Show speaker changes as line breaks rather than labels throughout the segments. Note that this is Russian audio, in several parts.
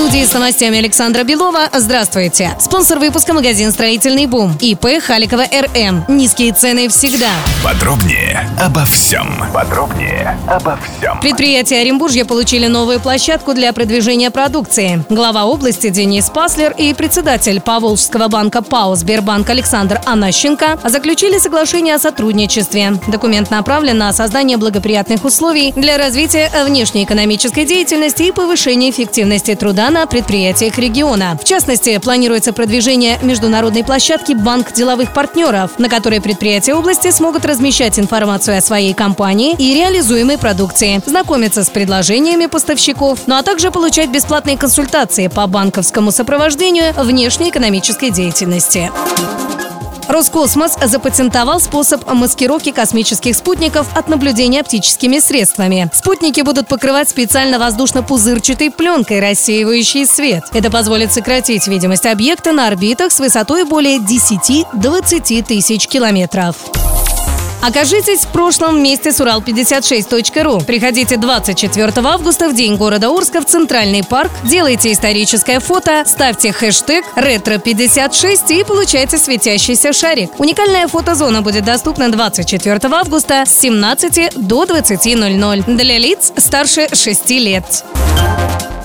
Студии с новостями Александра Белова. Здравствуйте. Спонсор выпуска магазин «Строительный бум». ИП Халикова РМ. Низкие цены всегда.
Подробнее обо всем. Подробнее обо всем.
Предприятия Оренбуржья получили новую площадку для продвижения продукции. Глава области Денис Паслер и председатель Поволжского банка ПАО «Сбербанк» Александр Анащенко заключили соглашение о сотрудничестве. Документ направлен на создание благоприятных условий для развития внешнеэкономической деятельности и повышения эффективности труда на предприятиях региона. В частности, планируется продвижение международной площадки «Банк деловых партнеров», на которой предприятия области смогут размещать информацию о своей компании и реализуемой продукции, знакомиться с предложениями поставщиков, ну а также получать бесплатные консультации по банковскому сопровождению внешней экономической деятельности. Роскосмос запатентовал способ маскировки космических спутников от наблюдения оптическими средствами. Спутники будут покрывать специально воздушно-пузырчатой пленкой, рассеивающей свет. Это позволит сократить видимость объекта на орбитах с высотой более 10-20 тысяч километров. Окажитесь в прошлом вместе с Урал56.ру. Приходите 24 августа в День города Орска в Центральный парк, делайте историческое фото, ставьте хэштег «Ретро56» и получайте светящийся шарик. Уникальная фотозона будет доступна 24 августа с 17 до 20.00 для лиц старше 6 лет.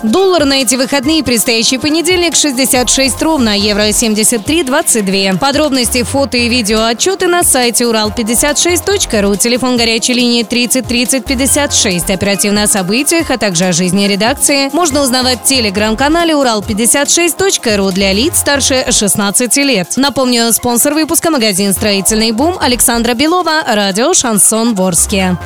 Доллар на эти выходные предстоящий понедельник 66 ровно, евро 73,22. Подробности, фото и видео отчеты на сайте урал56.ру, телефон горячей линии 30 30 56. Оперативно о событиях, а также о жизни редакции можно узнавать в телеграм-канале урал56.ру для лиц старше 16 лет. Напомню, спонсор выпуска магазин «Строительный бум» Александра Белова, радио «Шансон Ворске».